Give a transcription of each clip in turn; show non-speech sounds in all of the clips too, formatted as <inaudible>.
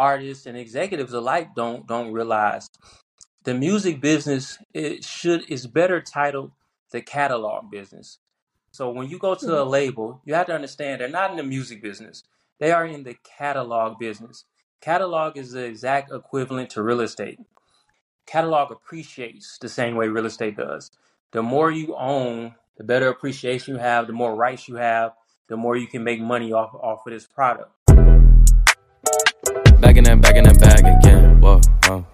artists and executives alike don't don't realize the music business it should is better titled the catalog business. So when you go to a hmm. label, you have to understand they're not in the music business. They are in the catalog business. Catalog is the exact equivalent to real estate. Catalog appreciates the same way real estate does. The more you own, the better appreciation you have, the more rights you have, the more you can make money off off of this product. Back in that, back in that bag again. Whoa, yeah,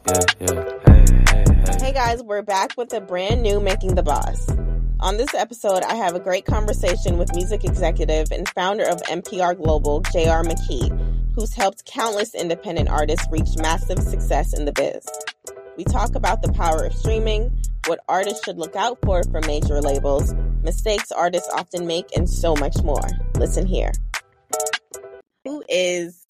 yeah. Hey, hey, hey. Hey guys, we're back with a brand new Making the Boss. On this episode, I have a great conversation with music executive and founder of MPR Global, J.R. McKee, who's helped countless independent artists reach massive success in the biz. We talk about the power of streaming, what artists should look out for from major labels, mistakes artists often make, and so much more. Listen here. Who is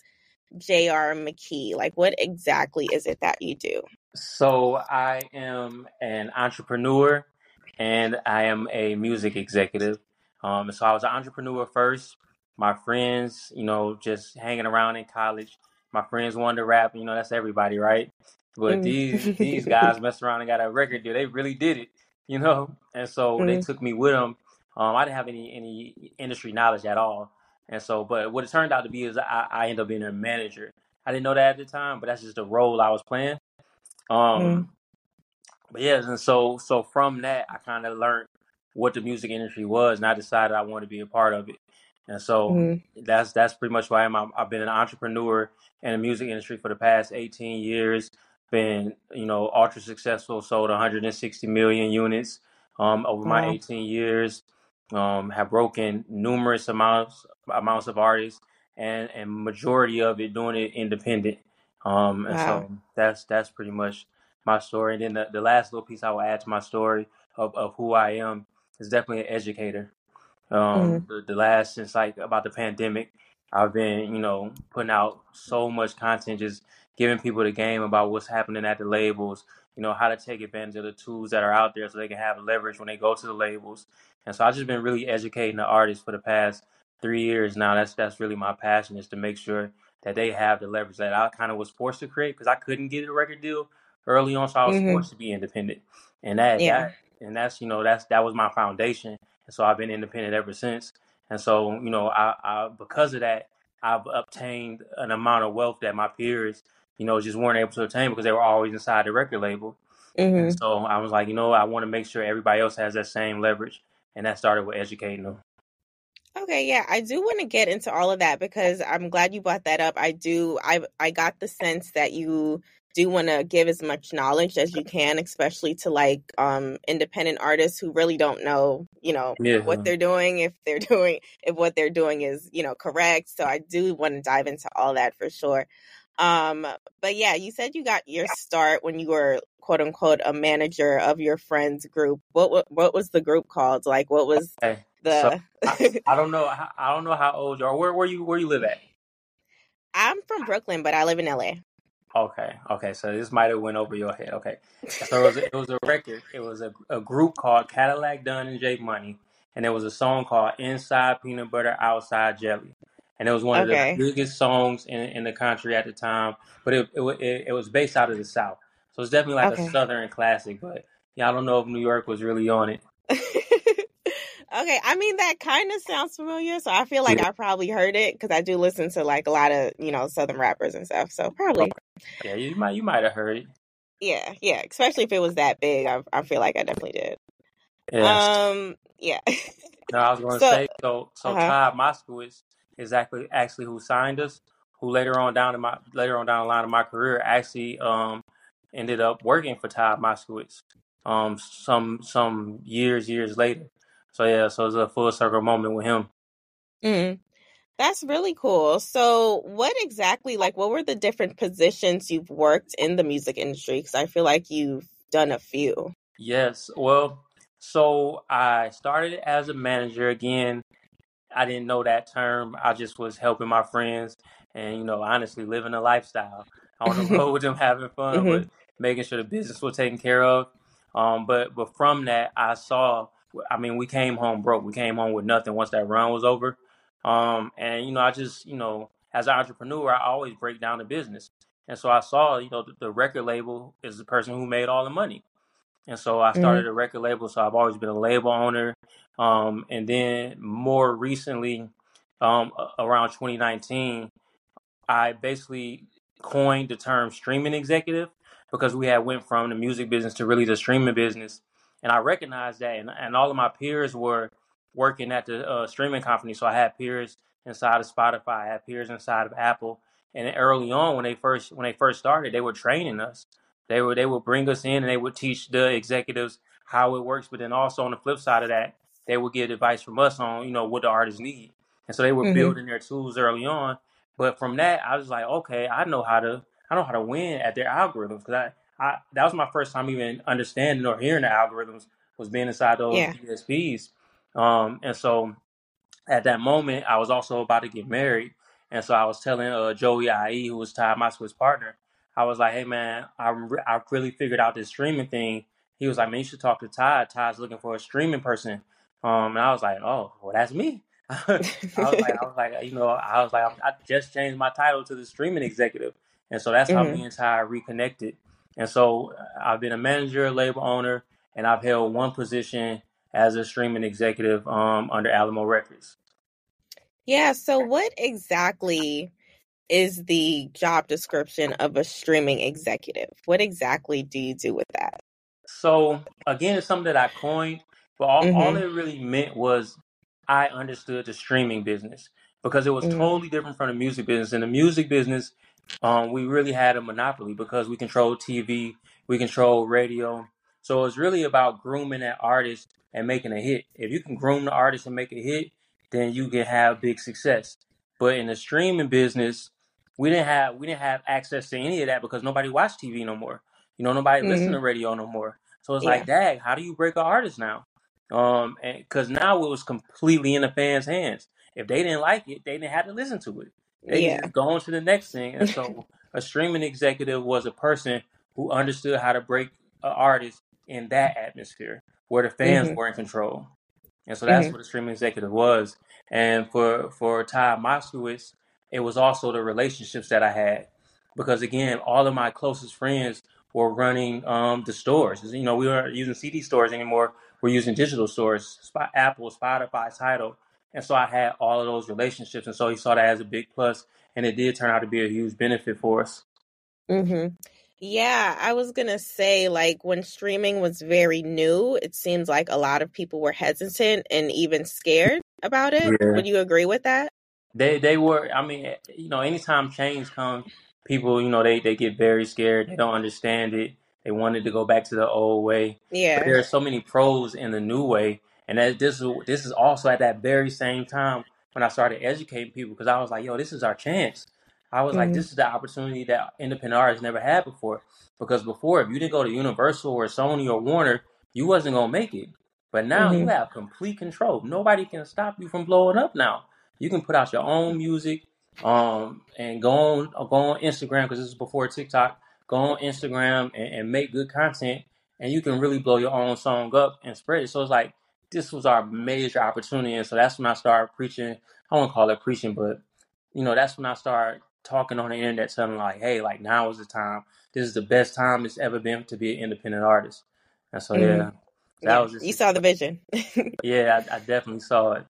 J.R. McKee? Like, what exactly is it that you do? So I am an entrepreneur and I am a music executive. Um, so I was an entrepreneur first. My friends, you know, just hanging around in college. My friends wanted to rap. You know, that's everybody, right? But these these <laughs> guys messed around and got a record deal. They really did it, you know. And so they Mm, took me with them. Um, I didn't have any any industry knowledge at all. And so, but what it turned out to be is I, I ended up being a manager. I didn't know that at the time, but that's just the role I was playing. mm, Um, but yeah, and so so from that, I kind of learned what the music industry was, and I decided I wanted to be a part of it. And so mm, that's that's pretty much why I'm. I've been an entrepreneur in the music industry for the past 18 years. Been you know ultra successful, sold 160 million units um, over my 18 years. Um, have broken numerous amounts amounts of artists, and and majority of it doing it independent. Um, and Wow. so that's that's pretty much my story. And then the, the last little piece I will add to my story of, of who I am is definitely an educator. Um, Mm, the, the last since like about the pandemic, I've been you know putting out so much content, just giving people the game about what's happening at the labels. You know how to take advantage of the tools that are out there so they can have leverage when they go to the labels. And so I've just been really educating the artists for the past three years now. That's that's really my passion is to make sure that they have the leverage that I kind of was forced to create because I couldn't get a record deal early on, so I was hmm forced to be independent. And that Yeah. that and that's you know that's that was my foundation, and so I've been independent ever since. And so you know I, I because of that I've obtained an amount of wealth that my peers you know just weren't able to obtain because they were always inside the record label. hmm And so I was like, you know, I want to make sure everybody else has that same leverage, and that started with educating them. Okay, yeah, I do want to get into all of that because I'm glad you brought that up. I do I I got the sense that you do want to give as much knowledge as you can, especially to like um independent artists who really don't know, you know, Yeah. what they're doing, if they're <laughs> doing if what they're doing is, you know, correct. So I do want to dive into all that for sure. Um, but yeah, you said you got your start when you were quote unquote a manager of your friends group. What what, what was the group called? Like what was Okay. So the I, I <laughs> don't know how, I don't know how old you are. Where where you where you live at? I'm from Brooklyn, but I live in LA. Okay, okay. So this might have went over your head. Okay, so it was it was a record. It was a, a group called Cadillac Don and J Money, and there was a song called Inside Peanut Butter Outside Jelly, and it was one of the biggest songs in in the country at the time. But it it, it, it was based out of the South, so it's definitely like a Southern classic. But yeah, I don't know if New York was really on it. <laughs> okay. I mean, that kind of sounds familiar. So I feel like Yeah. I probably heard it because I do listen to like a lot of, you know, Southern rappers and stuff. So probably, Yeah, you might you might have heard it. yeah, yeah. Especially if it was that big. I, I feel like I definitely did. Yes. Um, yeah. <laughs> No, I was going to so, say so. So uh-huh. Todd Moskowitz is actually actually who signed us. Who later on down in my later on down the line of my career actually um ended up working for Todd Moskowitz um some some years years later. So yeah, so it's a full circle moment with him. Mm. That's really cool. So, what exactly, like, what were the different positions you've worked in the music industry? Because I feel like you've done a few. Yes. Well, so I started as a manager again. I didn't know that term. I just was helping my friends and, you know, honestly living a lifestyle. On the road with them having fun, hmm but making sure the business was taken care of. Um, but but from that, I saw. I mean, we came home broke. We came home with nothing once that run was over. Um, and you know, I just you know, as an entrepreneur, I always break down the business. And so I saw, you know, the, the record label is the person who made all the money. And so I hmm started a record label. So I've always been a label owner. Um, and then more recently, um, around 2019, I basically coined the term streaming executive because we had went from the music business to really the streaming business, and I recognized that, and, and all of my peers were working at the uh, streaming company. So I had peers inside of Spotify, I had peers inside of Apple, and early on when they first when they first started, they were training us. They were they would bring us in and they would teach the executives how it works, but then also on the flip side of that, they would get advice from us on you know what the artists need, and so they were hmm building their tools early on but from that, I was like, okay, I know how to I know how to win at their algorithms because I, I that was my first time even understanding or hearing the algorithms was being inside those Yeah. DSPs. Um, and so at that moment, I was also about to get married, and so I was telling uh, Joey IE, who was Ty my Swiss partner, I was like, "Hey man, I re- I really figured out this streaming thing." He was like, "Man, you should talk to Ty. Ty's looking for a streaming person." Um, and I was like, "Oh, well, that's me." <laughs> I was like, I was like, you know, I was like, I just changed my title to the streaming executive, and so that's how hmm me and Ty reconnected. And so uh, I've been a manager, a label owner, and I've held one position as a streaming executive um, under Alamo Records. Yeah. So, what exactly is the job description of a streaming executive? What exactly do you do with that? So again, it's something that I coined, but all, all hmm it really meant was I understood the streaming business because it was hmm totally different from the music business. In the music business, um, we really had a monopoly because we controlled TV, we controlled radio. So it's really about grooming that artist and making a hit. If you can groom the artist and make a hit, then you can have big success. But in the streaming business, we didn't have we didn't have access to any of that because nobody watched TV no more. You know, nobody listened hmm to radio no more. So it's Yeah. like, dang, how do you break an artist now? Um, and because now it was completely in the fans' hands. If they didn't like it, they didn't have to listen to it. They Yeah. just go on to the next thing. And so, <laughs> a streaming executive was a person who understood how to break an artist in that atmosphere where the fans hmm were in control. And so that's hmm what a streaming executive was. And for for Todd Moskowitz, it was also the relationships that I had because again, all of my closest friends were running um, the stores. You know, we weren't using CD stores anymore. We're using digital stores, Spot, Apple, Spotify, Tidal. And so I had all of those relationships. And so he saw that as a big plus, and it did turn out to be a huge benefit for us. hmm Yeah, I was gonna say, like, when streaming was very new, it seems like a lot of people were hesitant and even scared about it. Yeah. Would you agree with that? They they were. I mean, you know, anytime change comes, people, you know, they they get very scared. They don't understand it. They wanted to go back to the old way. Yeah. But there are so many pros in the new way, and that this is this is also at that very same time when I started educating people because I was like, yo, this is our chance. I was like, hmm this is the opportunity that independent artists never had before. Because before, if you didn't go to Universal or Sony or Warner, you wasn't gonna make it. But now you hmm have complete control. Nobody can stop you from blowing up now. You can put out your own music, um, and go on go on Instagram because this is before TikTok. Go on Instagram and, and make good content, and you can really blow your own song up and spread it. So it's like this was our major opportunity, and so that's when I started preaching. I won't call it preaching, but you know that's when I started talking on the internet, telling like, hey, like now is the time. This is the best time it's ever been to be an independent artist. And so hmm yeah, that Yeah. was just You saw the vision. <laughs> yeah, I, I definitely saw it.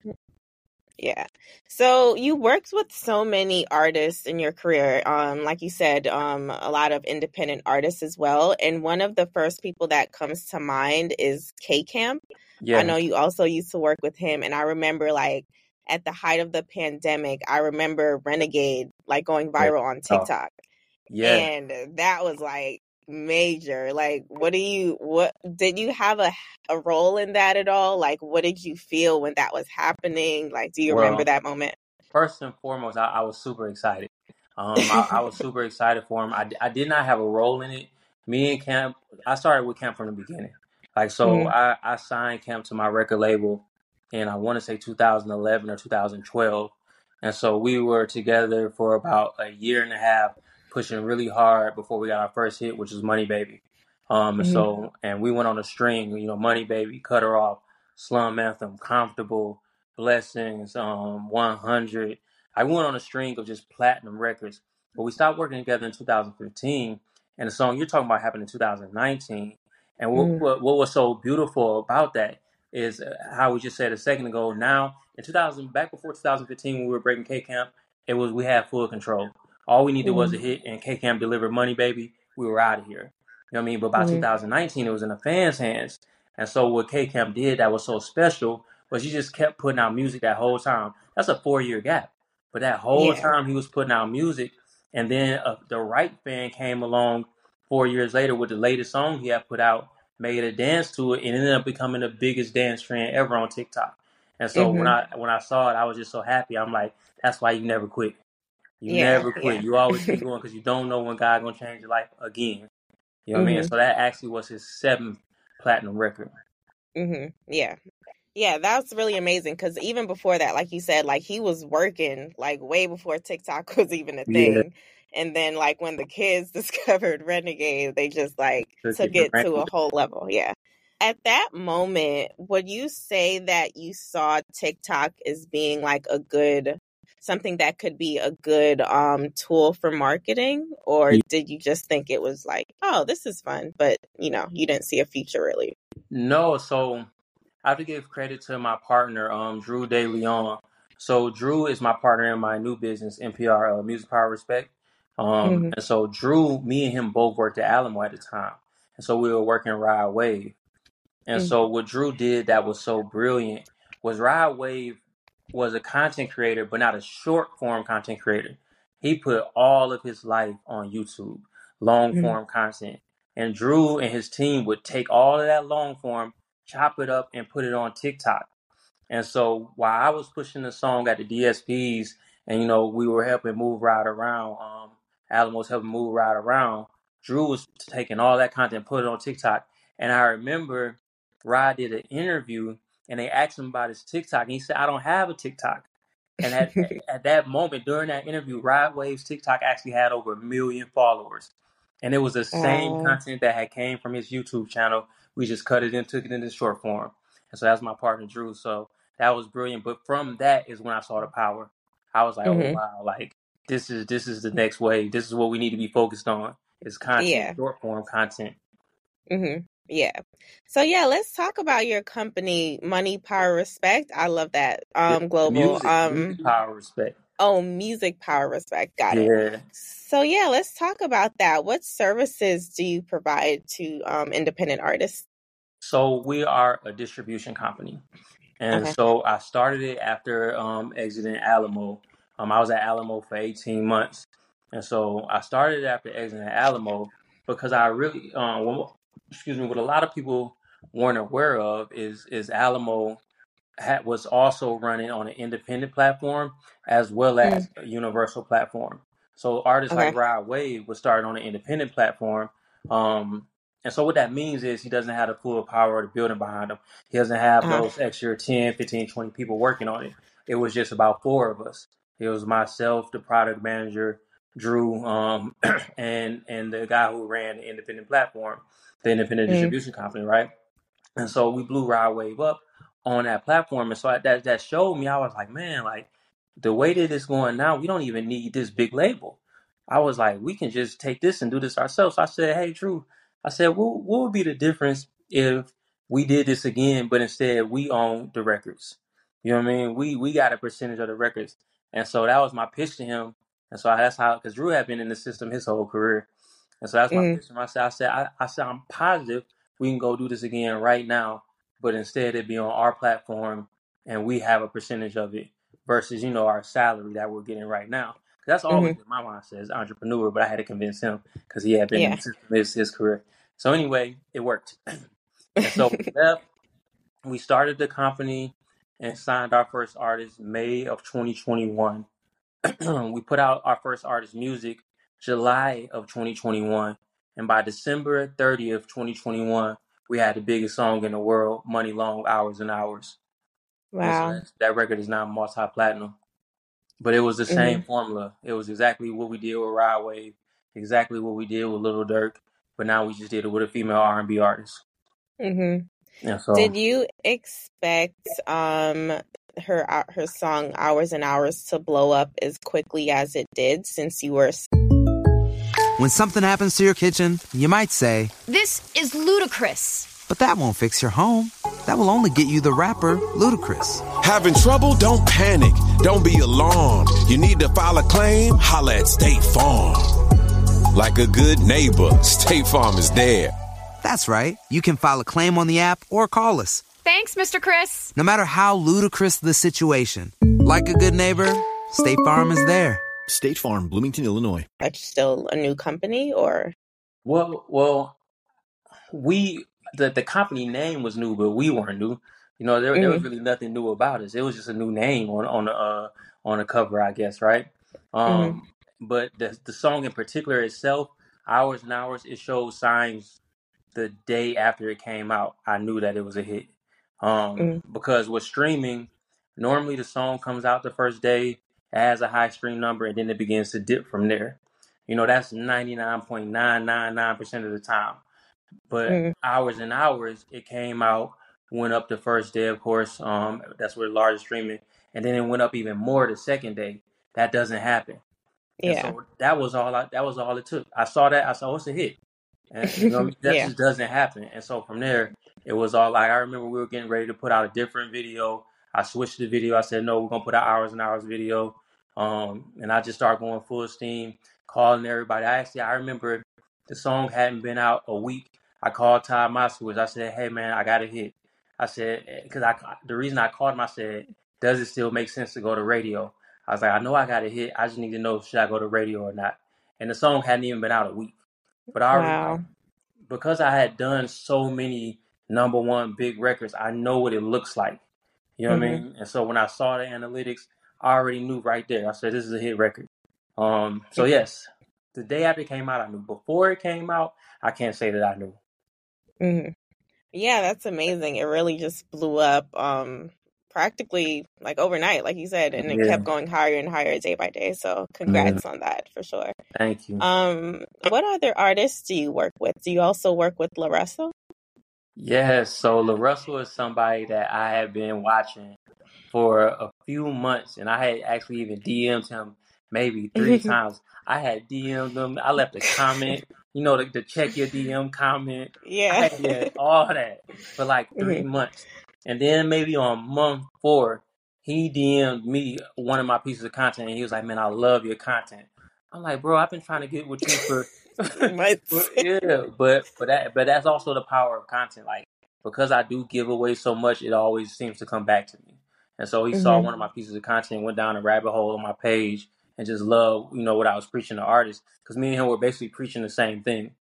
Yeah. So you worked with so many artists in your career. Um, like you said, um, a lot of independent artists as well. And one of the first people that comes to mind is K Camp. Yeah. I know you also used to work with him. And I remember like at the height of the pandemic, I remember Renegade like going yeah, viral on oh, TikTok. yeah. And that was like major. Like what do you what did you have a a role in that at all? Like what did you feel when that was happening? Like do you remember that moment? first and foremost, I, I was super excited. Um, I, I was <laughs> super excited for him. I, I did not have a role in it. Me and Camp, I started with Camp from the beginning. Like so, Mhm. I, I signed Camp to my record label and I want to say 2011 or 2012, and so we were together for about a year and a half, pushing really hard before we got our first hit, which was Money Baby. Um, and Mhm. so and we went on a string, you know, Money Baby, Cut Her Off, Slum Anthem, Comfortable, Blessings, um, 100. I went on a string of just platinum records, but we stopped working together in 2015. And the song you're talking about happened in 2019. And what, Mm. what, what was so beautiful about that is uh, how we just said a second ago. Now, in 2000, back before 2015, when we were breaking K Camp, it was we had full control. All we needed was a Mhm. hit, and K Camp delivered Money Baby. We were out of here. You know what I mean? But by Mhm. 2019, it was in the fans' hands. And so what K Camp did that was so special was he just kept putting out music that whole time. That's a four year gap. But that whole Yeah. time he was putting out music, and then uh, the right fan came along four years later with the latest song he had put out, made a dance to it, and ended up becoming the biggest dance trend ever on TikTok. And so when Mhm. I when I saw it, I was just so happy. I'm like, that's why you never quit. You Yeah. never <laughs> Yeah. quit. You always keep going because you don't know when God gonna change your life again. You know what I mean? Mhm. So that actually was his seventh platinum record. Mhm. Yeah. Yeah, that's really amazing because even before that, like you said, like he was working like way before TikTok <laughs> was even a Yeah, thing. And then like when the kids <laughs> discovered Renegade, they just like took took it it to a whole level. Yeah. At that moment, would you say that you saw TikTok as being like a good something that could be a good um tool for marketing or did you just think it was like, oh, this is fun, but you know, you didn't see a future really? No, so I have to give credit to my partner, um, Drew De Leon. So Drew is my partner in my new business, MPR uh, Music Power Respect. Um, Mhm. and so Drew, me and him both worked at Alamo at the time, and so we were working Rod Wave. And Mhm. so what Drew did that was so brilliant was Rod Wave was a content creator, but not a short form content creator. He put all of his life on YouTube, long Mhm. form content. And Drew and his team would take all of that long form, chop it up, and put it on TikTok. And so while I was pushing the song at the DSPs, and you know we were helping move Rod around, um, Alan was helping move Rod around. Drew was taking all that content, put it on TikTok. And I remember Rod did an interview, and they asked him about his TikTok, and he said, "I don't have a TikTok." And at <laughs> at that moment during that interview, Rod Wave's TikTok actually had over a million followers, and it was the same content that had came from his YouTube channel. We just cut it and took it into short form, and so that's my partner Drew. So that was brilliant. But from that is when I saw the power. I was like, oh mhm. wow, like this is this is the next wave. This is what we need to be focused on. Is content, Yeah. short form content. hmm Yeah. So yeah, let's talk about your company, Money Power Respect. I love that. Um, global. music, Um, music power, respect. oh, Music Power Respect. Got it. Yeah. So yeah, let's talk about that. What services do you provide to um independent artists? So we are a distribution company. And Okay. so I started it after um, exiting Alamo. Um, I was at Alamo for 18 months. And so I started it after exiting Alamo because I really, um, excuse me, what a lot of people weren't aware of is is Alamo had, was also running on an independent platform as well Mm, as a universal platform. So artists like okay. Rod Wave was started on an independent platform. Um, and so what that means is he doesn't have the full power of the building behind him. He doesn't have Uh-huh. those extra 10, 15, 20 people working on it. It was just about four of us. It was myself, the product manager, Drew, um, <clears throat> and and the guy who ran the independent platform, the independent Mm, distribution company, right? And so we blew Rod Wave up on that platform. And so I- that that showed me, I was like, man, like the way that it's going now, we don't even need this big label. I was like, we can just take this and do this ourselves. So I said, hey, Drew, I said, what, what would be the difference if we did this again, but instead we own the records? You know what I mean? We we got a percentage of the records. And so that was my pitch to him. And so that's how, because Drew had been in the system his whole career. And so that's my mm. I said, I said, I, I said, I'm positive we can go do this again right now, but instead it be on our platform and we have a percentage of it versus, you know, our salary that we're getting right now. That's always mhm. been my mindset as entrepreneur, but I had to convince him because he had been in Yeah. the system his, his career. So anyway, it worked. <laughs> And so we left, we started the company and signed our first artist May of 2021. <clears throat> we put out our first artist music July of 2021, and by December 30th, 2021, we had the biggest song in the world, "Muni Long Hours and Hours." Wow. that, record is now multi-platinum. But it was the same Mhm. formula. It was exactly what we did with Rod Wave, exactly what we did with Lil Durk, but now we just did it with a female R&B artist. Mhm. And so Did you expect um her uh, her song "Hours and Hours" to blow up as quickly as it did since you were When something happens to your kitchen, you might say, This is ludicrous. but that won't fix your home. That will only get you the rapper, Ludacris. Having trouble? Don't panic. Don't be alarmed. You need to file a claim? Holla at State Farm. Like a good neighbor, State Farm is there. That's right. You can file a claim on the app or call us. Thanks, Mr. Chris. No matter how ludicrous the situation, like a good neighbor, State Farm is there. State Farm, Bloomington, Illinois. That's still a new company or well, well, we the the company name was new, but we weren't new. You know, there there was Mhm. really nothing new about us. It was just a new name on on the uh, on the cover, I guess, right? Um, but the the song in particular itself, hours and hours, it shows signs the day after it came out. I knew that it was a hit. Um, Mm. because with streaming, normally the song comes out the first day, has a high stream number, and then it begins to dip from there. You know, that's ninety nine point nine nine nine percent of the time but Mm. hours and hours it came out went up the first day of course um that's where the largest streaming and then it went up even more the second day that doesn't happen and yeah. so that was all I, that was all it took i saw that i saw it's a hit and you know <laughs> that Yeah. just doesn't happen and so from there it was all like i remember we were getting ready to put out a different video i switched the video i said no we're gonna put out hours and hours video um and i just started going full steam calling everybody i actually i remember the song hadn't been out a week I called Todd Moskowitz. I said, "Hey man, I got a hit." I said, "Because I the reason I called him, I said, does it still make sense to go to radio?" I was like, "I know I got a hit. I just need to know should I go to radio or not." And the song hadn't even been out a week, but I Wow. because I had done so many number one big records. I know what it looks like. You know what I Mhm. mean? And so when I saw the analytics, I already knew right there. I said, "This is a hit record." Um, so yes, the day after it came out, I knew. Before it came out, I can't say that I knew. Mhm. Yeah, that's amazing. It really just blew up um practically like overnight, like you said, and it Yeah, kept going higher and higher day by day. So yeah. congrats on that for sure. Thank you. Um, what other artists do you work with? Do you also work with LaRussell? Yes, so LaRussell is somebody that I have been watching for a few months, and I had actually even DM'd him maybe three <laughs> times. I had DM'd him. I left a comment, you know, the, the check your DM comment. Yeah. all that for like three Mhm. <laughs> months. And then maybe on month four, he DM'd me one of my pieces of content, and he was like, "Man, I love your content." I'm like, "Bro, I've been trying to get with you for." <laughs> But <laughs> yeah, but but that but that's also the power of content. Like because I do give away so much, it always seems to come back to me. And so he saw Mhm. one of my pieces of content, went down a rabbit hole on my page, and just loved you know what I was preaching to artists. Because me and him were basically preaching the same thing,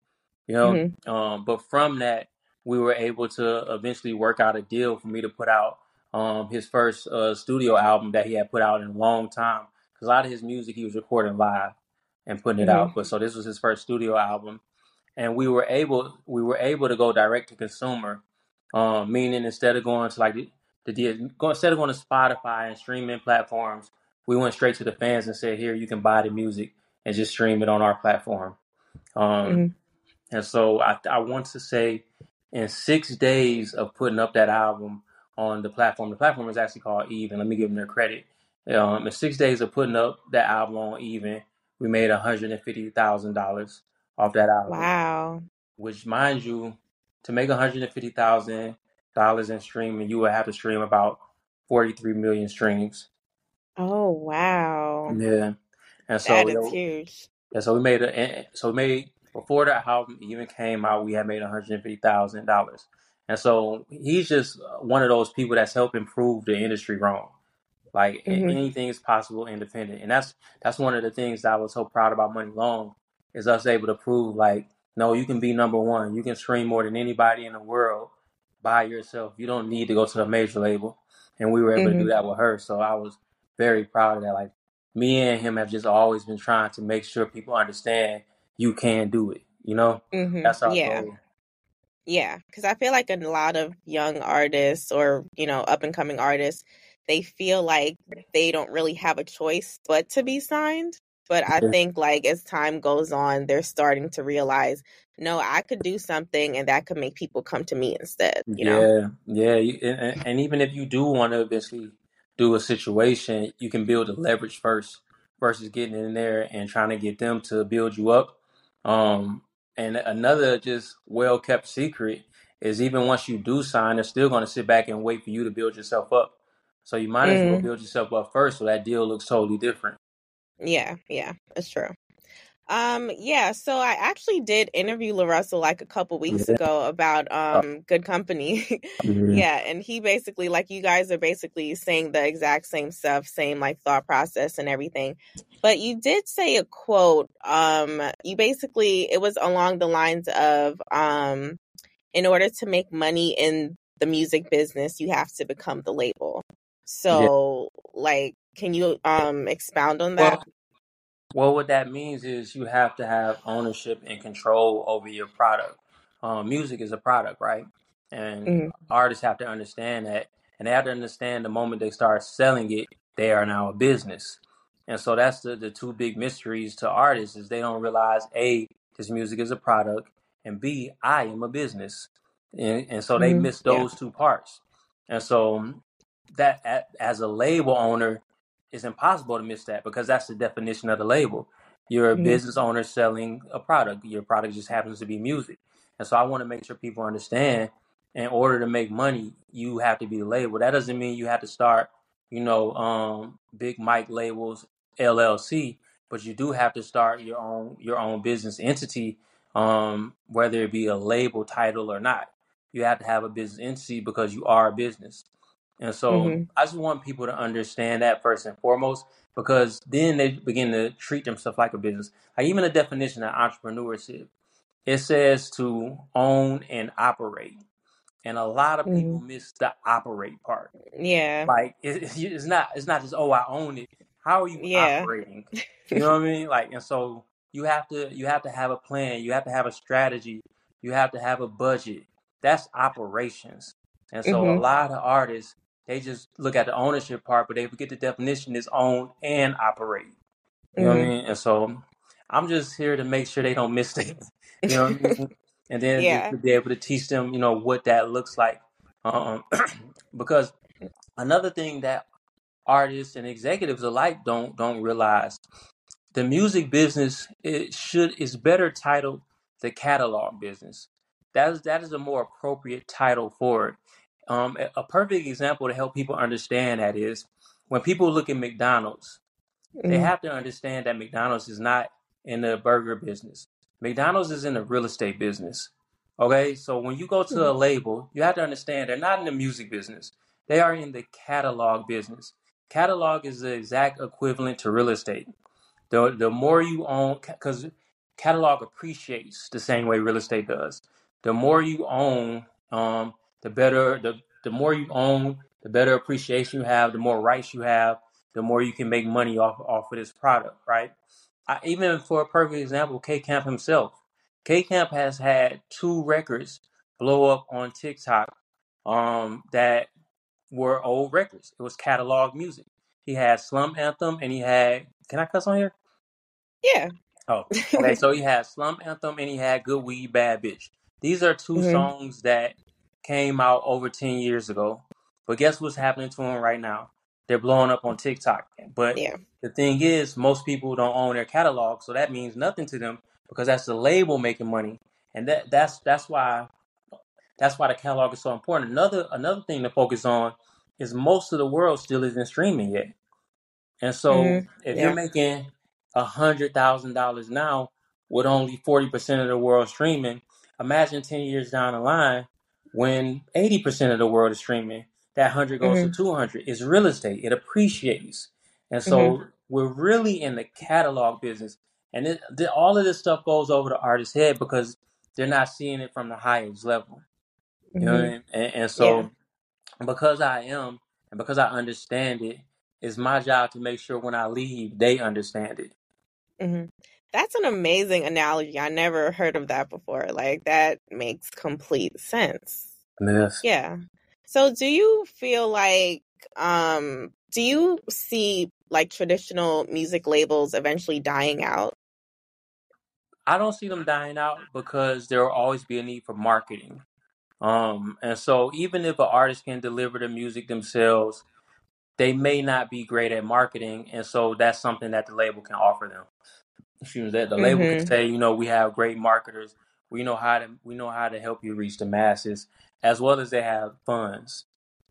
you know. Mhm. Um, but from that, we were able to eventually work out a deal for me to put out um his first uh, studio album that he had put out in a long time. Because a lot of his music he was recording live and putting it Mhm. out. But so this was his first studio album and we were able we were able to go direct to consumer, um, meaning instead of going to like the, the instead of going to Spotify and streaming platforms, we went straight to the fans and said, "Here, you can buy the music and just stream it on our platform." Um, Mhm. and so I I want to say, in six days of putting up that album on the platform, the platform is actually called Even. Let me give them their credit. Um, in six days of putting up that album on Even, we made hundred and fifty thousand dollars off that album Wow. which mind you, to make hundred and fifty thousand dollars in streaming, you would have to stream about forty three million streams. Oh, wow. Yeah, and That so is yo, huge. yeah, so we made a so we made before that album even came out, we had made one hundred and fifty thousand dollars, and so he's just one of those people that's helping prove the industry wrong. Like Mhm. anything is possible independent, and that's that's one of the things that I was so proud about Muni Long is us able to prove like no, you can be number one, you can stream more than anybody in the world by yourself. You don't need to go to the major label. and we were able to do Mhm. that with her. So I was very proud of that. Like me and him have just always been trying to make sure people understand you can do it. You know, Mhm. that's our Yeah. goal. Yeah, because I feel like a lot of young artists or, you know, up and coming artists, they feel like they don't really have a choice but to be signed. But I think like as time goes on, they're starting to realize, no, I could do something and that could make people come to me instead, you know? Yeah, yeah, and, and and even if you do want to eventually do a situation, you can build a leverage first versus getting in there and trying to get them to build you up. Um, and another just well kept secret is even once you do sign, they're still going to sit back and wait for you to build yourself up. So you might as well Mm, build yourself up first, so that deal looks totally different. yeah, yeah, it's true. Um, yeah, so I actually did interview LaRussell like a couple weeks Yeah, ago about uh, um Good Company. yeah, <laughs> Yeah, and he basically like you guys are basically saying the exact same stuff, same like thought process and everything. But you did say a quote, um, you basically it was along the lines of um in order to make money in the music business, you have to become the label. yeah. So, like, can you um expound on that? Well, Well, what that means is you have to have ownership and control over your product. Um, music is a product, right? And Mhm. artists have to understand that, and they have to understand the moment they start selling it, they are now a business. And so that's the, the two big mysteries to artists is they don't realize a this music is a product, and b I am a business, and, and so they Mhm. miss Yeah. those two parts. And so that a- as a label owner, it's impossible to miss that because that's the definition of the label. You're a Mhm. business owner selling a product. Your product just happens to be music. And so I want to make sure people understand in order to make money, you have to be the label. That doesn't mean you have to start, you know, um, big Mike labels, LLC, but you do have to start your own your own business entity, um, whether it be a label title or not. You have to have a business entity because you are a business. And so Mhm. I just want people to understand that first and foremost, because then they begin to treat themselves like a business. Like even the definition of entrepreneurship, it says to own and operate. And a lot of people Mhm. miss the operate part. Yeah. Like it, it- it's not it's not just oh I own it. How are you Yeah. operating? <laughs> You know what I mean? Like and so you have to you have to have a plan. You have to have a strategy. You have to have a budget. That's operations. And so a Mhm. lot of artists they just look at the ownership part, but they forget the definition is own and operate. You know what I Mhm. mean? And so I'm just here to make sure they don't miss <laughs> things. You know what I mean? <laughs> And then just Yeah. to be able to teach them, you know, what that looks like. Um, <clears throat> because another thing that artists and executives alike don't don't realize the music business it should is better titled the catalog business. That is that is a more appropriate title for it. Um, a a perfect example to help people understand that is when people look at McDonald's, they Mhm. have to understand that McDonald's is not in the burger business. McDonald's is in the real estate business. Okay, so when you go to a Mhm. label, you have to understand they're not in the music business. They are in the catalog business. Catalog is the exact equivalent to real estate. The the more you own, because catalog appreciates the same way real estate does. The more you own, um, the better the the more you own, the better appreciation you have, the more rights you have, the more you can make money off off of this product, right? I, even for a perfect example, K Camp himself. K Camp has had two records blow up on TikTok um, that were old records. It was catalog music. He had Slum Anthem and he had. Can I cuss on here? Yeah. Oh, okay. <laughs> So he had Slum Anthem and he had Good Weed, Bad Bitch. These are 2 Mhm. songs that came out over 10 years ago. But guess what's happening to them right now? They're blowing up on TikTok. But Yeah. the thing is, most people don't own their catalog, so that means nothing to them because that's the label making money. And that that's that's why that's why the catalog is so important. Another another thing to focus on is most of the world still isn't streaming yet. And so Mhm. if you're making a hundred thousand dollars now with only forty percent of the world streaming, imagine ten years down the line when eighty percent of the world is streaming, that hundred goes to Mhm. two hundred. It's real estate. It appreciates. And so mm-hmm. we're really in the catalog business. And it, the, all of this stuff goes over the artist's head because they're not seeing it from the highest level. You know what mm-hmm. I mean? And, and Yeah. so because I am, and because I understand it, it's my job to make sure when I leave they understand it. Mm-hmm. That's an amazing analogy. I never heard of that before. Like that makes complete sense. Yes. Yeah. So do you feel like um do you see like traditional music labels eventually dying out? I don't see them dying out because there will always be a need for marketing. Um, and so even if an artist can deliver the music themselves, they may not be great at marketing, and so that's something that the label can offer them. That the label can hmm say, you know, we have great marketers. We know how to we know how to help you reach the masses, as well as they have funds.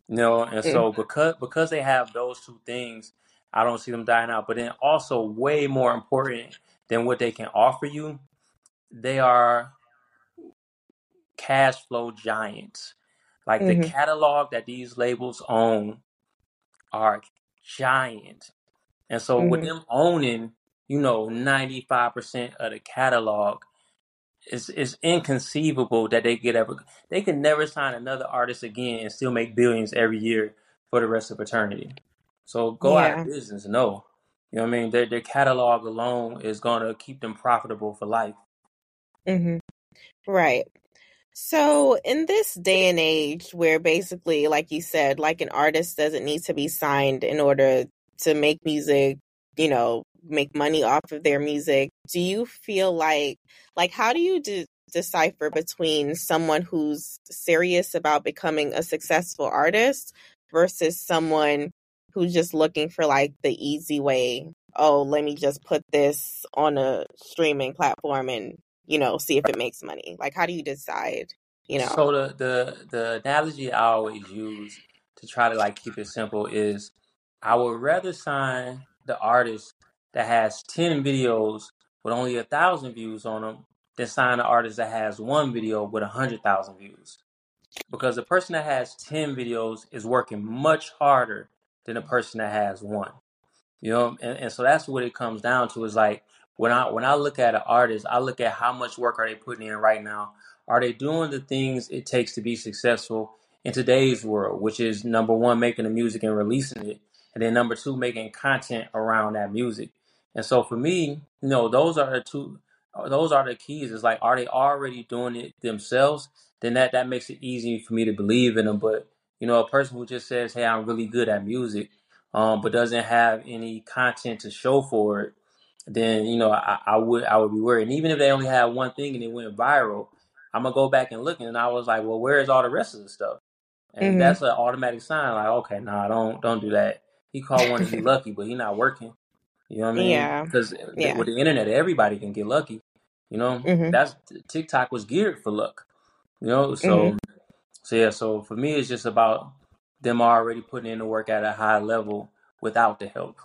You know, and so because because they have those two things, I don't see them dying out. But then also way more important than what they can offer you, they are cash flow giants. Like the hmm catalog that these labels own are giant. And so with hmm them owning, you know, 95% of the catalog, it's, it's inconceivable that they could ever, they could never sign another artist again and still make billions every year for the rest of eternity. So go out of business, no. You know what I mean? Their, their catalog alone is going to keep them profitable for life. hmm Right. So, in this day and age where basically, like you said, like an artist doesn't need to be signed in order to make music, you know, make money off of their music, do you feel like, like, how do you de- decipher between someone who's serious about becoming a successful artist versus someone who's just looking for like the easy way? Oh, let me just put this on a streaming platform and you know, see if it makes money. Like, how do you decide? You know. So the, the the analogy I always use to try to like keep it simple is I would rather sign the artist that has ten videos with only a thousand views on them than sign an artist that has one video with a hundred thousand views. Because the person that has ten videos is working much harder than the person that has one. You know, and, and so that's what it comes down to is like when I when I look at an artist, I look at how much work are they putting in right now. Are they doing the things it takes to be successful in today's world, which is number one, making the music and releasing it, and then number two, making content around that music. And so for me, you know, those are the two uh, those are the keys. It's like are they already doing it themselves? Then that that makes it easy for me to believe in them. But you know, a person who just says, "Hey, I'm really good at music," um, but doesn't have any content to show for it, then you know I, I would I would be worried. And even if they only had one thing and it went viral, I'm gonna go back and look, and I was like, well, where's all the rest of the stuff? And hmm that's an automatic sign, like, okay, nah, don't don't do that. He called one to be <laughs> lucky, but he not working. You know what I mean? Yeah. Because Yeah. with the internet, everybody can get lucky. You know, hmm that's TikTok was geared for luck. You know, so so yeah, so for me, it's just about them already putting in the work at a high level without the help.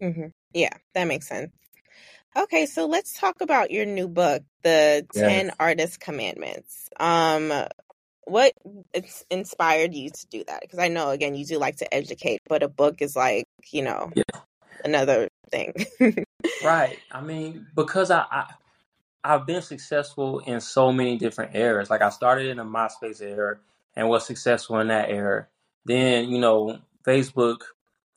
hmm Yeah, that makes sense. Okay, so let's talk about your new book, The Yeah. 10 Artist Commandments. Um, what ins- inspired you to do that? Because I know, again, you do like to educate, but a book is like, you know, Yeah. another thing. Right. I mean, because I, I I've been successful in so many different eras. Like I started in the MySpace era and was successful in that era. Then, you know, Facebook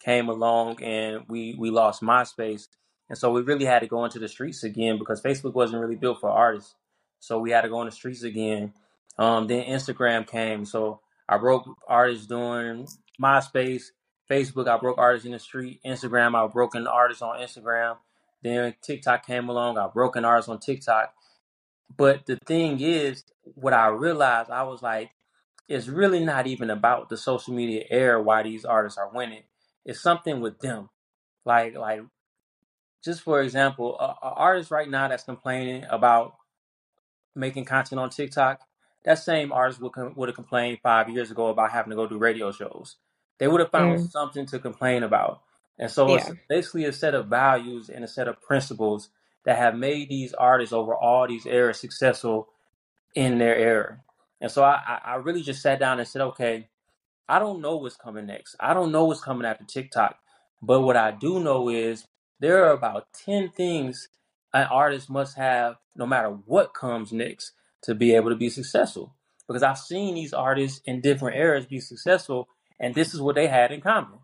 came along and we we lost MySpace. And so we really had to go into the streets again because Facebook wasn't really built for artists. So we had to go in the streets again. Um, then Instagram came. So I broke artists doing MySpace, Facebook, I broke artists in the street, Instagram, I broke an artists on Instagram. Then TikTok came along, I broke an artist on TikTok. But the thing is, what I realized, I was like, it's really not even about the social media era why these artists are winning. It's something with them. Like, like just for example, a, a artist right now that's complaining about making content on TikTok, that same artist would com- would have complained five years ago about having to go do radio shows. They would have found Mm, something to complain about. And so it's basically a set of values and a set of principles that have made these artists over all these eras successful in their era. And so I, I I really just sat down and said, okay, I don't know what's coming next. I don't know what's coming after TikTok. But what I do know is there are about 10 things an artist must have no matter what comes next to be able to be successful. Because I've seen these artists in different eras be successful and this is what they had in common.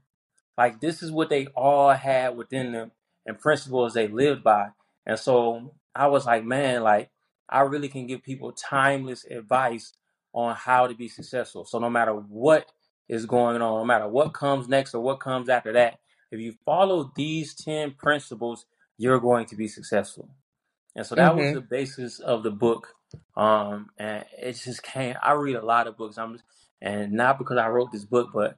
Like this is what they all had within them and principles they lived by. And so I was like, man, like I really can give people timeless advice on how to be successful. So no matter what is going on, no matter what comes next or what comes after that, if you follow these 10 principles, you're going to be successful. And so that was Mhm. the basis of the book. Um, and it just came. I read a lot of books. I'm just, and not because I wrote this book, but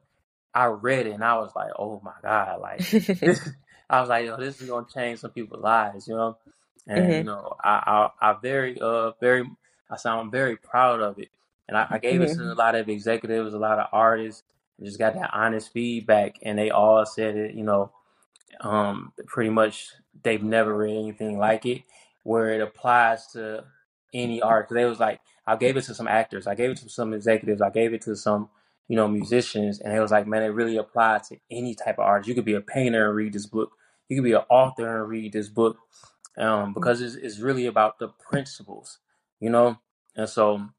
I read it and I was like, oh my god, like <laughs> this. I was like, yo, this is gonna change some people's lives, you know. And you Mhm. know, I I, I very uh very I sound very proud of it. And I, I gave it to Mhm. a lot of executives, a lot of artists, and just got that honest feedback, and they all said it, you know um, pretty much they've never read anything like it where it applies to any art. 'Cause they was like, I gave it to some actors, I gave it to some executives, I gave it to some, you know, musicians, and it was like, man, it really applied to any type of artist. You could be a painter and read this book. You could be an author and read this book, um, because it's, it's really about the principles, you know. And so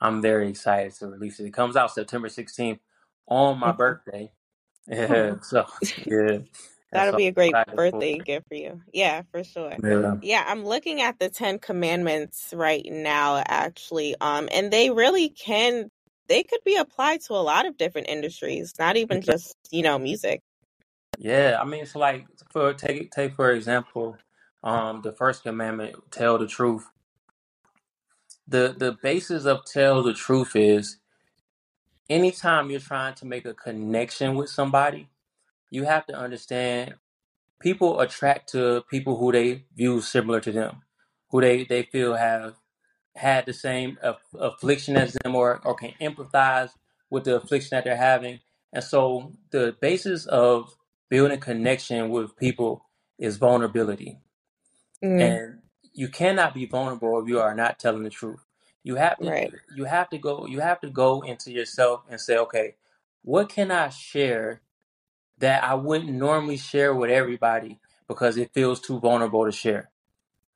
I'm very excited to release it. It comes out September 16th on my birthday. <laughs> Yeah, so yeah, that'll be a great excited for birthday gift for you. Yeah, for sure. Yeah. Yeah, I'm looking at the Ten Commandments right now, actually. Um, and they really can, they could be applied to a lot of different industries, not even just, you know, music. Yeah, I mean, so like for take take for example, um, the first commandment, tell the truth. The the basis of tell the truth is anytime you're trying to make a connection with somebody, you have to understand people attract to people who they view similar to them, who they, they feel have had the same aff- affliction as them or, or can empathize with the affliction that they're having. And so the basis of building connection with people is vulnerability. Mm, And you cannot be vulnerable if you are not telling the truth. You have to right. you have to go you have to go into yourself and say, okay, what can I share that I wouldn't normally share with everybody because it feels too vulnerable to share.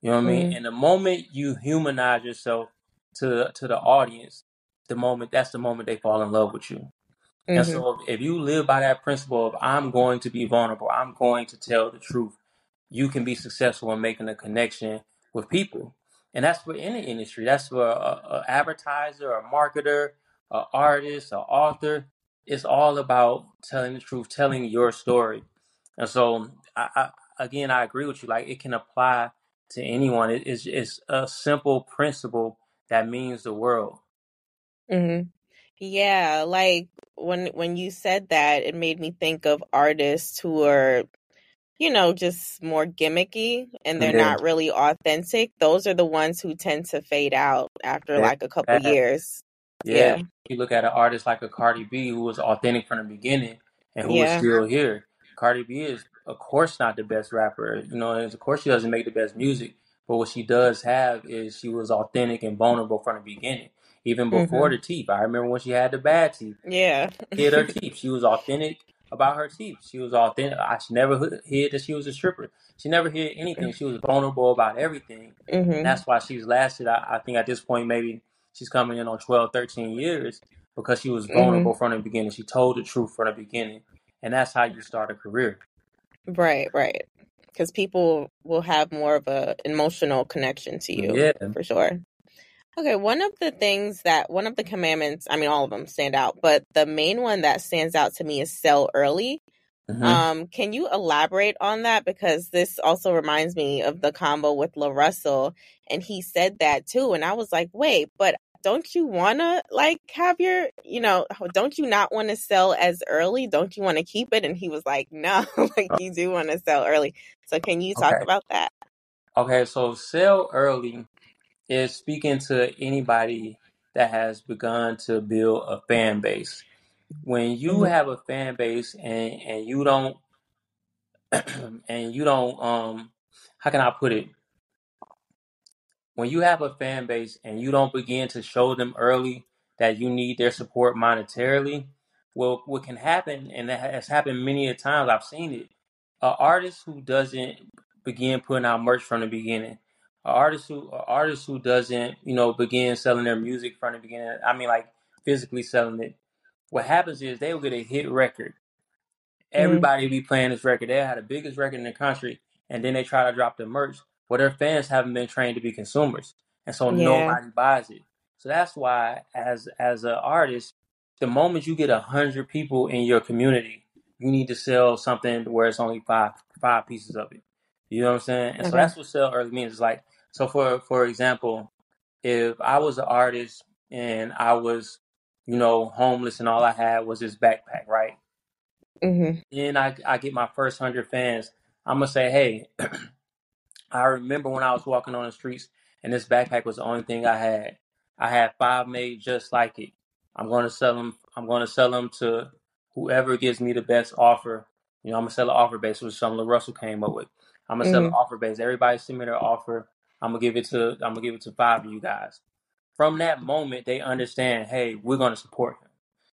You know what I mean? Mm, And the moment you humanize yourself to to the audience, the moment that's the moment they fall in love with you. And hmm so if you live by that principle of I'm going to be vulnerable, I'm going to tell the truth, you can be successful in making a connection with people. And that's for any industry. That's for a, a advertiser, a marketer, an artist, an author. It's all about telling the truth, telling your story. And so, I, I, again, I agree with you. Like it can apply to anyone. It, it's, it's a simple principle that means the world. hmm Yeah, like when when you said that, it made me think of artists who are, you know, just more gimmicky and they're Yeah, not really authentic. Those are the ones who tend to fade out after yeah, like a couple that- years. Yeah. Yeah. You look at an artist like a Cardi B who was authentic from the beginning and who is Yeah. still here. Cardi B is, of course, not the best rapper. You know, and of course, she doesn't make the best music. But what she does have is she was authentic and vulnerable from the beginning, even before hmm the teeth. I remember when she had the bad teeth. Yeah. hid her <laughs> teeth. She was authentic about her teeth. She was authentic. I, she never hid that she was a stripper. She never hid anything. She was vulnerable about everything. And hmm that's why she's lasted, I, I think at this point, maybe she's coming in on 12, 13 years because she was hmm vulnerable from the beginning. She told the truth from the beginning. And that's how you start a career. Right, right. Because people will have more of a emotional connection to you, Yeah. for sure. Okay, one of the things that one of the commandments, I mean all of them stand out, but the main one that stands out to me is sell early. hmm Um, can you elaborate on that? Because this also reminds me of the combo with LaRussell, and he said that too. And I was like, wait, but don't you want to like have your, you know, don't you not want to sell as early? Don't you want to keep it? And he was like, no, <laughs> like you do want to sell early. So can you talk Okay. about that? Okay. So sell early is speaking to anybody that has begun to build a fan base. When you hmm have a fan base and, and you don't <clears throat> and you don't um how can I put it? When you have a fan base and you don't begin to show them early that you need their support monetarily, well what can happen and that has happened many a times I've seen it. An artist who doesn't begin putting out merch from the beginning, an artist who an artist who doesn't, you know, begin selling their music from the beginning. I mean like physically selling it what happens is they will get a hit record. Mm-hmm. Everybody be playing this record. They had the biggest record in the country, and then they try to drop the merch. Well, their fans haven't been trained to be consumers, and so Yeah. nobody buys it. So that's why, as as an artist, the moment you get a hundred people in your community, you need to sell something where it's only five five pieces of it. You know what I'm saying? And so that's what sell early means. It's like so for for example, if I was an artist and I was, you know, homeless and all I had was this backpack, right? Mm-hmm. Then I I get my first hundred fans. I'm gonna say, hey, <clears throat> I remember when I was walking on the streets and this backpack was the only thing I had. I had five made just like it. I'm going to sell them. I'm going to sell them to whoever gives me the best offer. You know, I'm gonna sell an offer base, which something Russell came up with. I'm gonna sell an Mhm. offer base. Everybody send me their offer. I'm gonna give it to. I'm gonna give it to five of you guys. From that moment, they understand. Hey, we're gonna support him.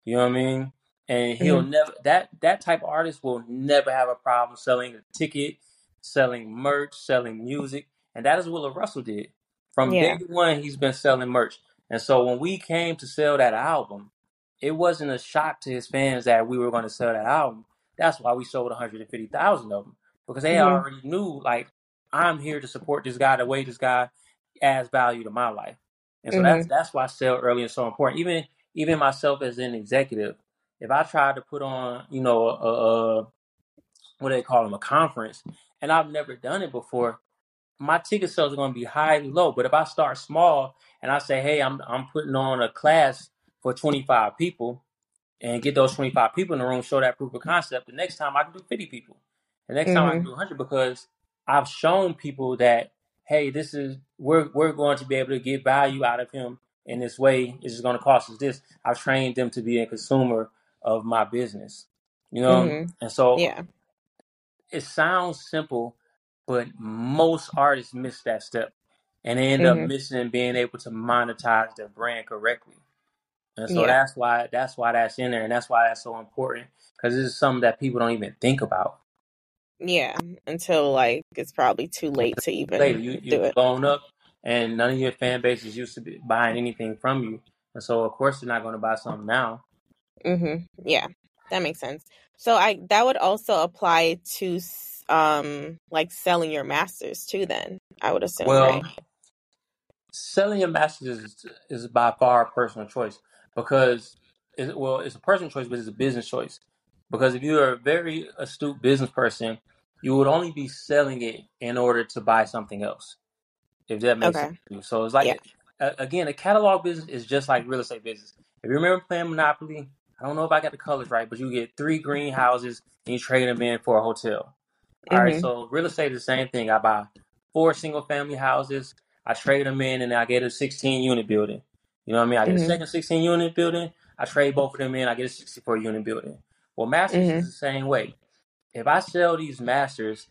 You know what I mean? And he'll never that that type of artist will never have a problem selling a ticket, selling merch, selling music, and that is what LaRussell did. From Yeah. day one, he's been selling merch. And so when we came to sell that album, it wasn't a shock to his fans that we were going to sell that album. That's why we sold 150,000 of them because they Mhm. already knew like I'm here to support this guy the way this guy adds value to my life. And so that's that's why sell early is so important. Even even myself as an executive, if I tried to put on, you know, a, a, a what do they call them, a conference, and I've never done it before, my ticket sales are going to be highly low. But if I start small and I say, hey, I'm I'm putting on a class for 25 people and get those 25 people in the room, show that proof of concept, the next time I can do 50 people. The next time I can do 100 because I've shown people that, hey, this is we're we're going to be able to get value out of him in this way. It's just going to cost us this. I've trained them to be a consumer of my business. You know, Mhm. and so Yeah. It sounds simple, but most artists miss that step, and they end Mhm. up missing being able to monetize their brand correctly. And so Yeah. that's why that's why that's in there, and that's why that's so important because this is something that people don't even think about. Yeah. Until like it's probably too late to Later, even you do you've it. blown up, and none of your fan base is used to be buying anything from you, and so of course they're not going to buy something now. Mm-hmm. Yeah, that makes sense. So I that would also apply to um like selling your masters too. Then I would assume, Well, right? selling your masters is, is by far a personal choice because it, well it's a personal choice but it's a business choice because if you're a very astute business person you would only be selling it in order to buy something else if that makes Okay. sense to you so it's like Yeah. a, again a catalog business is just like real estate business if you remember playing monopoly i don't know if i got the colors right but you get three greenhouses and you trade them in for a hotel all right, Mhm. so real estate is the same thing. I buy four single family houses, I trade them in, and I get a 16 unit building. You know what I mean? I get a Mhm. second 16 unit building, I trade both of them in, I get a 64 unit building. Well, masters Mhm. is the same way. If I sell these masters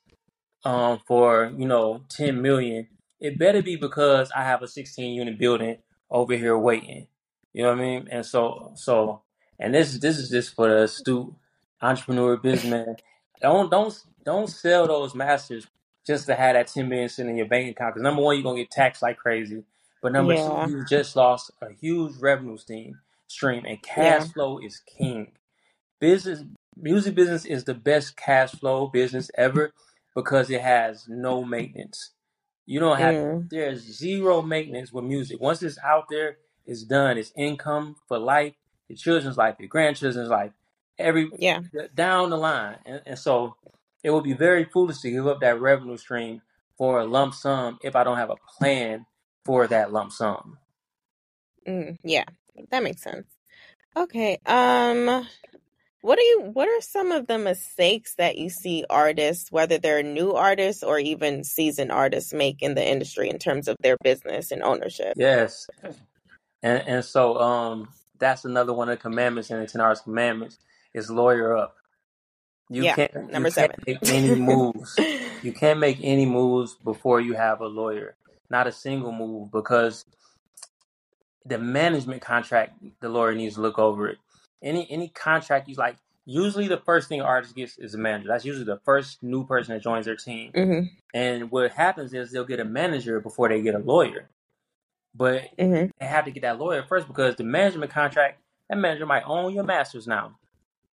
um for you know 10 million, it better be because I have a 16 unit building over here waiting. You know what I mean? And so so and this this is just for the astute entrepreneur businessman. Don't don't don't sell those masters just to have that 10 million sitting in your bank account. Because number one, you're gonna get taxed like crazy. But number two, you just lost a huge revenue stream stream and Yeah. cash flow is king business music business is the best cash flow business ever because it has no maintenance. You don't have Mm. there's zero maintenance with music. Once it's out there, it's done. It's income for life, your children's life, your grandchildren's life, every Yeah. down the line. And, and so it would be very foolish to give up that revenue stream for a lump sum if I don't have a plan for that lump sum. Mm. Yeah. That makes sense. Okay. Um. What are you? What are some of the mistakes that you see artists, whether they're new artists or even seasoned artists, make in the industry in terms of their business and ownership? Yes. And and so um that's another one of the commandments in the ten hours commandments is lawyer up. You Yeah. can't you Number can't make any <laughs> moves. You can't make any moves before you have a lawyer. Not a single move because the management contract the lawyer needs to look over it. Any any contract you like usually the first thing an artist gets is a manager. That's usually the first new person that joins their team. hmm And what happens is they'll get a manager before they get a lawyer. But hmm they have to get that lawyer first because the management contract that manager might own your masters now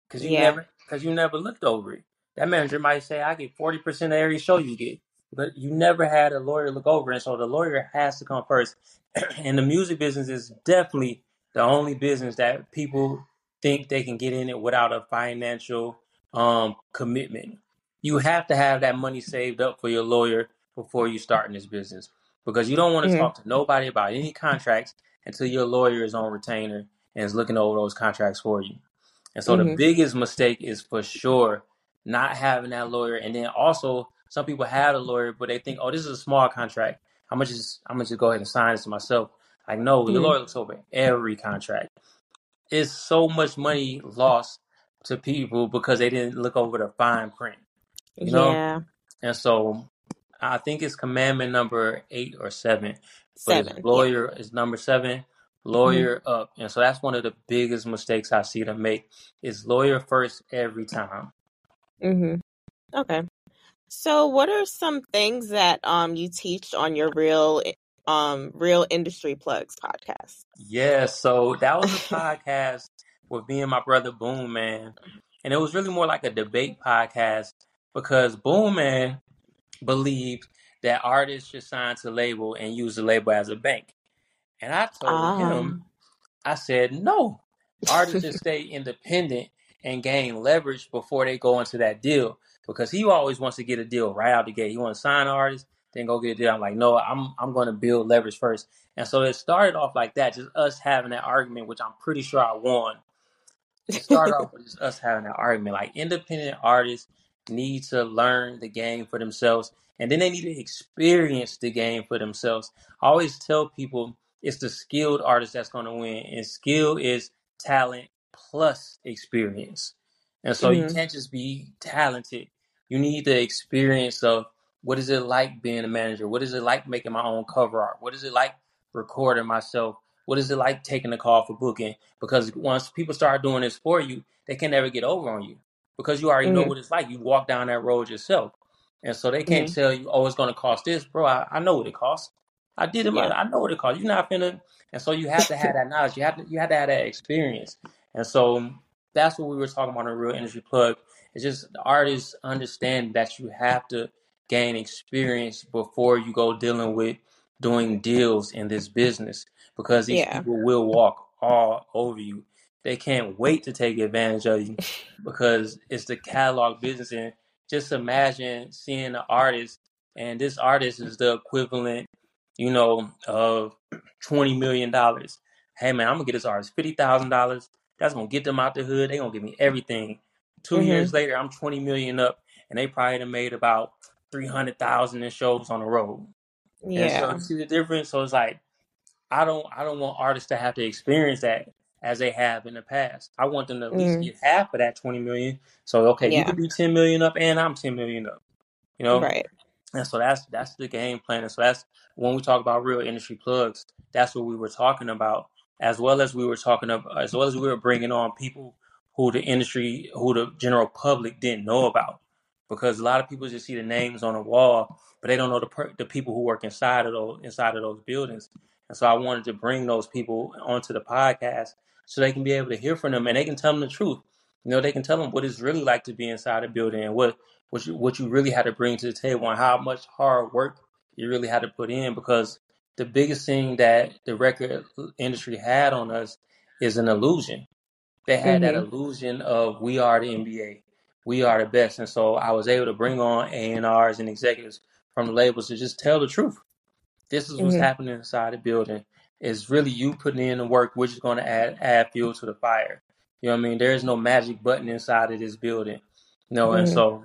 because you Yeah. never because you never looked over it. That manager might say, "I get forty percent of every show you get," but you never had a lawyer look over, it. and so the lawyer has to come first. <clears throat> and the music business is definitely the only business that people think they can get in it without a financial um, commitment. You have to have that money saved up for your lawyer before you start in this business because you don't want to hmm talk to nobody about any contracts until your lawyer is on retainer and is looking over those contracts for you. And so the hmm biggest mistake is for sure not having that lawyer. And then also some people have a lawyer, but they think, oh, this is a small contract. I'm gonna just I'm gonna just go ahead and sign this to myself. Like, no, your hmm lawyer looks over every contract. It's so much money lost to people because they didn't look over the fine print, you know? Yeah. And so I think it's commandment number eight or seven, but Seven. Yeah. lawyer is number seven, lawyer up. And so that's one of the biggest mistakes I see them make is lawyer first every time. hmm Okay. So, what are some things that um you teach on your real um real industry plugs podcast? Yeah, so that was a podcast with me and my brother Boom Man. And it was really more like a debate podcast because Boom Man believed that artists should sign to label and use the label as a bank. And I told him, Ah. I said, no, artists should stay independent and gain leverage before they go into that deal because he always wants to get a deal right out the gate. He wants to sign artists, then go get a deal. I'm like, no, I'm I'm going to build leverage first. And so it started off like that, just us having that argument, which I'm pretty sure I won. It started off with just us having that argument. Like independent artists need to learn the game for themselves, and then they need to experience the game for themselves. I always tell people it's the skilled artist that's going to win, and skill is talent plus experience. And so you hmm can't just be talented. You need the experience of what is it like being a manager? What is it like making my own cover art? What is it like recording myself? What is it like taking a call for booking? Because once people start doing this for you, they can never get over on you because you already know hmm what it's like. You walk down that road yourself. And so they can't hmm tell you, oh, it's going to cost this. Bro, I, I know what it costs. I did it. Yeah. I know what it costs. You're not finna. And so you have to have that knowledge. You have to, you have to have that experience. And so that's what we were talking about in real industry plug. It's just the artists understand that you have to gain experience before you go dealing with doing deals in this business because these Yeah. people will walk all over you. They can't wait to take advantage of you <laughs> because it's the catalog business. And just imagine seeing an artist, and this artist is the equivalent, you know, of $20 million. Hey, man, I'm going to get this artist $50,000. That's going to get them out the hood. They're going to give me everything. 2 hmm years later, I'm 20 million up, and they probably done made about 300,000 in shows on the road. And so Yeah. you see the difference. So it's like I don't I don't want artists to have to experience that as they have in the past. I want them to at least hmm get half of that 20 million. So okay, you Yeah. could be 10 million up and I'm 10 million up. You know? Right. And so that's that's the game plan. And so that's when we talk about real industry plugs. That's what we were talking about, as well as we were talking about, as well as we were bringing on people who the industry, who the general public didn't know about, because a lot of people just see the names on the wall, but they don't know the per- the people who work inside of those inside of those buildings. And so I wanted to bring those people onto the podcast so they can be able to hear from them and they can tell them the truth. You know, they can tell them what it's really like to be inside a building and what what you what you really had to bring to the table and how much hard work you really had to put in because the biggest thing that the record industry had on us is an illusion. They had that hmm illusion of we are the NBA, we are the best, and so I was able to bring on A and R's and executives from the labels to just tell the truth. This is what's hmm happening inside the building. It's really you putting in the work, which is going to add add fuel to the fire. You know what I mean? There is no magic button inside of this building. You know, and hmm so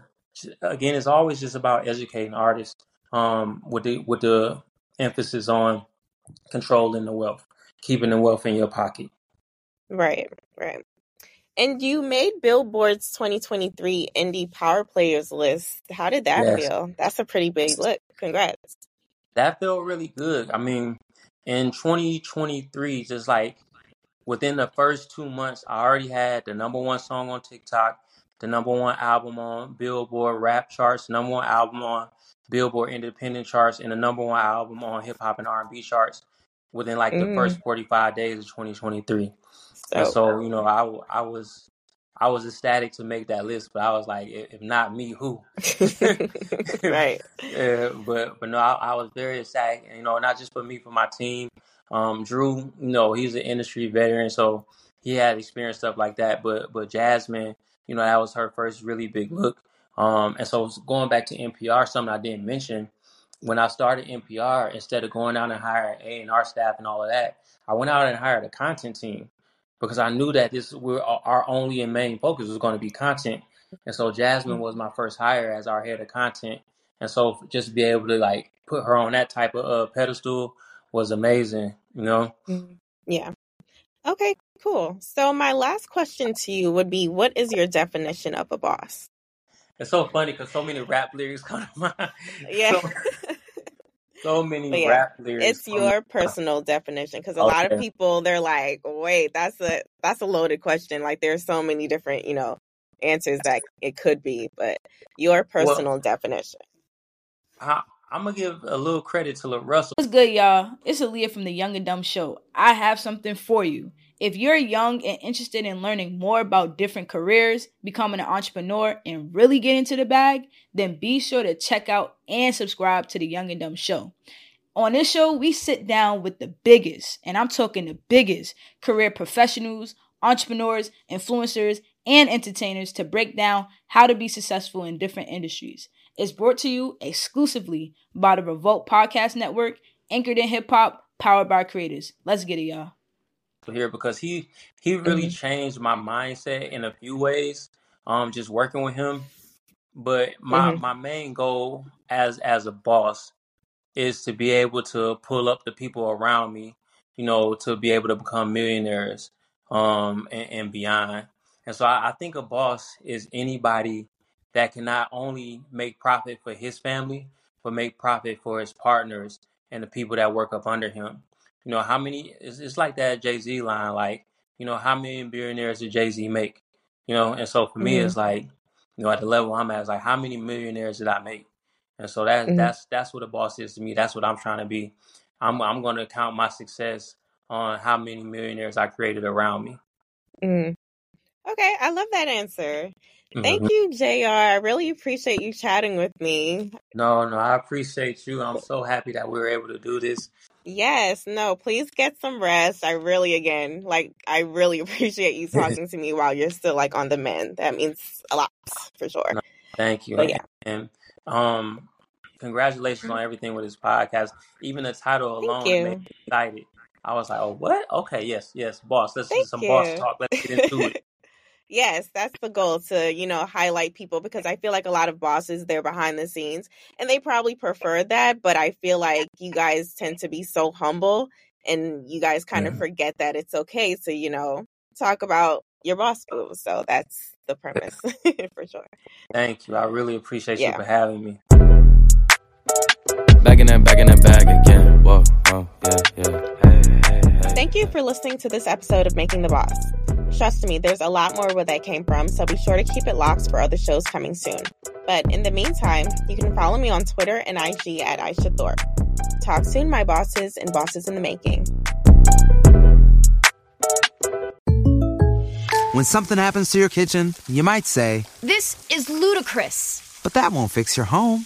again, it's always just about educating artists um, with the with the emphasis on controlling the wealth, keeping the wealth in your pocket. Right. Right. And you made Billboard's 2023 Indie Power Players list. How did that Yes, feel? That's a pretty big look. Congrats. that felt really good. I mean, in 2023, just like within the first two months, I already had the number one song on TikTok, the number one album on Billboard rap charts, number one album on Billboard independent charts, and the number one album on hip hop and R and B charts. within like the Mm. first 45 days of 2023. And So, so, you know, I, w- I was I was ecstatic to make that list, but I was like, if not me, who? <laughs> <laughs> right. Yeah, but but no, I, I was very excited. You know, not just for me, for my team. Um, Drew, you know, he's an industry veteran, so he had experienced stuff like that. But but Jasmine, you know, that was her first really big look. Um, and so going back to MPR, something I didn't mention when I started MPR, instead of going out and hiring A and R staff and all of that, I went out and hired a content team because I knew that this we're, our only and main focus was going to be content. And so Jasmine was my first hire as our head of content. And so just be able to like put her on that type of uh, pedestal was amazing, you know. Mm. Yeah. Okay, cool. So my last question to you would be what is your definition of a boss? It's so funny because so many rap lyrics <laughs> come to mind. Yeah. <laughs> So, so many yeah, rap lyrics. it's your mind. personal definition because a lot of people they're like, "Wait, that's a that's a loaded question." Like there's so many different, you know, answers that it could be, but your Well, personal definition. I, I'm gonna give a little credit to LaRussell. What's good, y'all? It's Aaliyah from the Young and Dumb Show. I have something for you. If you're young and interested in learning more about different careers, becoming an entrepreneur, and really get into the bag, then be sure to check out and subscribe to the Young and Dumb Show. On this show, we sit down with the biggest, and I'm talking the biggest, career professionals, entrepreneurs, influencers, and entertainers to break down how to be successful in different industries. It's brought to you exclusively by the Revolt Podcast Network, anchored in hip hop, powered by creators. Let's get it, y'all. Here because he he really Mhm. changed my mindset in a few ways. Um, just working with him, but my Mhm. my main goal as as a boss is to be able to pull up the people around me, you know, to be able to become millionaires, um, and, and beyond. And so I, I think a boss is anybody that can not only make profit for his family, but make profit for his partners and the people that work up under him. You know, how many, it's, it's like that Jay Z line, like, you know, how many billionaires did Jay Z make? You know, and so for me, Mhm. it's like, you know, at the level I'm at, it's like, how many millionaires did I make? And so that Mhm. that's that's what a boss is to me. That's what I'm trying to be. I'm I'm going to count my success on how many millionaires I created around me. Mm. Okay, I love that answer. Thank you, JR. I really appreciate you chatting with me. No, no, I appreciate you. I'm so happy that we were able to do this. Yes, no, please get some rest. I really, again, like, I really <laughs> appreciate you <laughs> talking to me while you're still like on the mend. That means a lot for sure. No, thank you. But yeah, And um congratulations on everything with this podcast. Even the title alone made me excited. I was like, "Oh, what? Okay, yes, yes, boss. Let's do some boss talk. Let's get into it." Yes, that's the goal to, you know, highlight people because I feel like a lot of bosses, they're behind the scenes and they probably prefer that. But I feel like you guys tend to be so humble and you guys kind of Mhm. forget that it's okay to, you know, talk about your boss moves. So that's the premise <laughs> for sure. Thank you. I really appreciate you for having me. Back in that, back in that bag again. Whoa, whoa, yeah, yeah. Hey, hey, hey. Thank you for listening to this episode of Making the Boss. Trust me, there's a lot more where that came from, so be sure to keep it locked for other shows coming soon. But in the meantime, you can follow me on Twitter and IG at Isha Thorpe. Talk soon, my bosses and bosses in the making. When something happens to your kitchen, you might say, This is ludicrous. but that won't fix your home.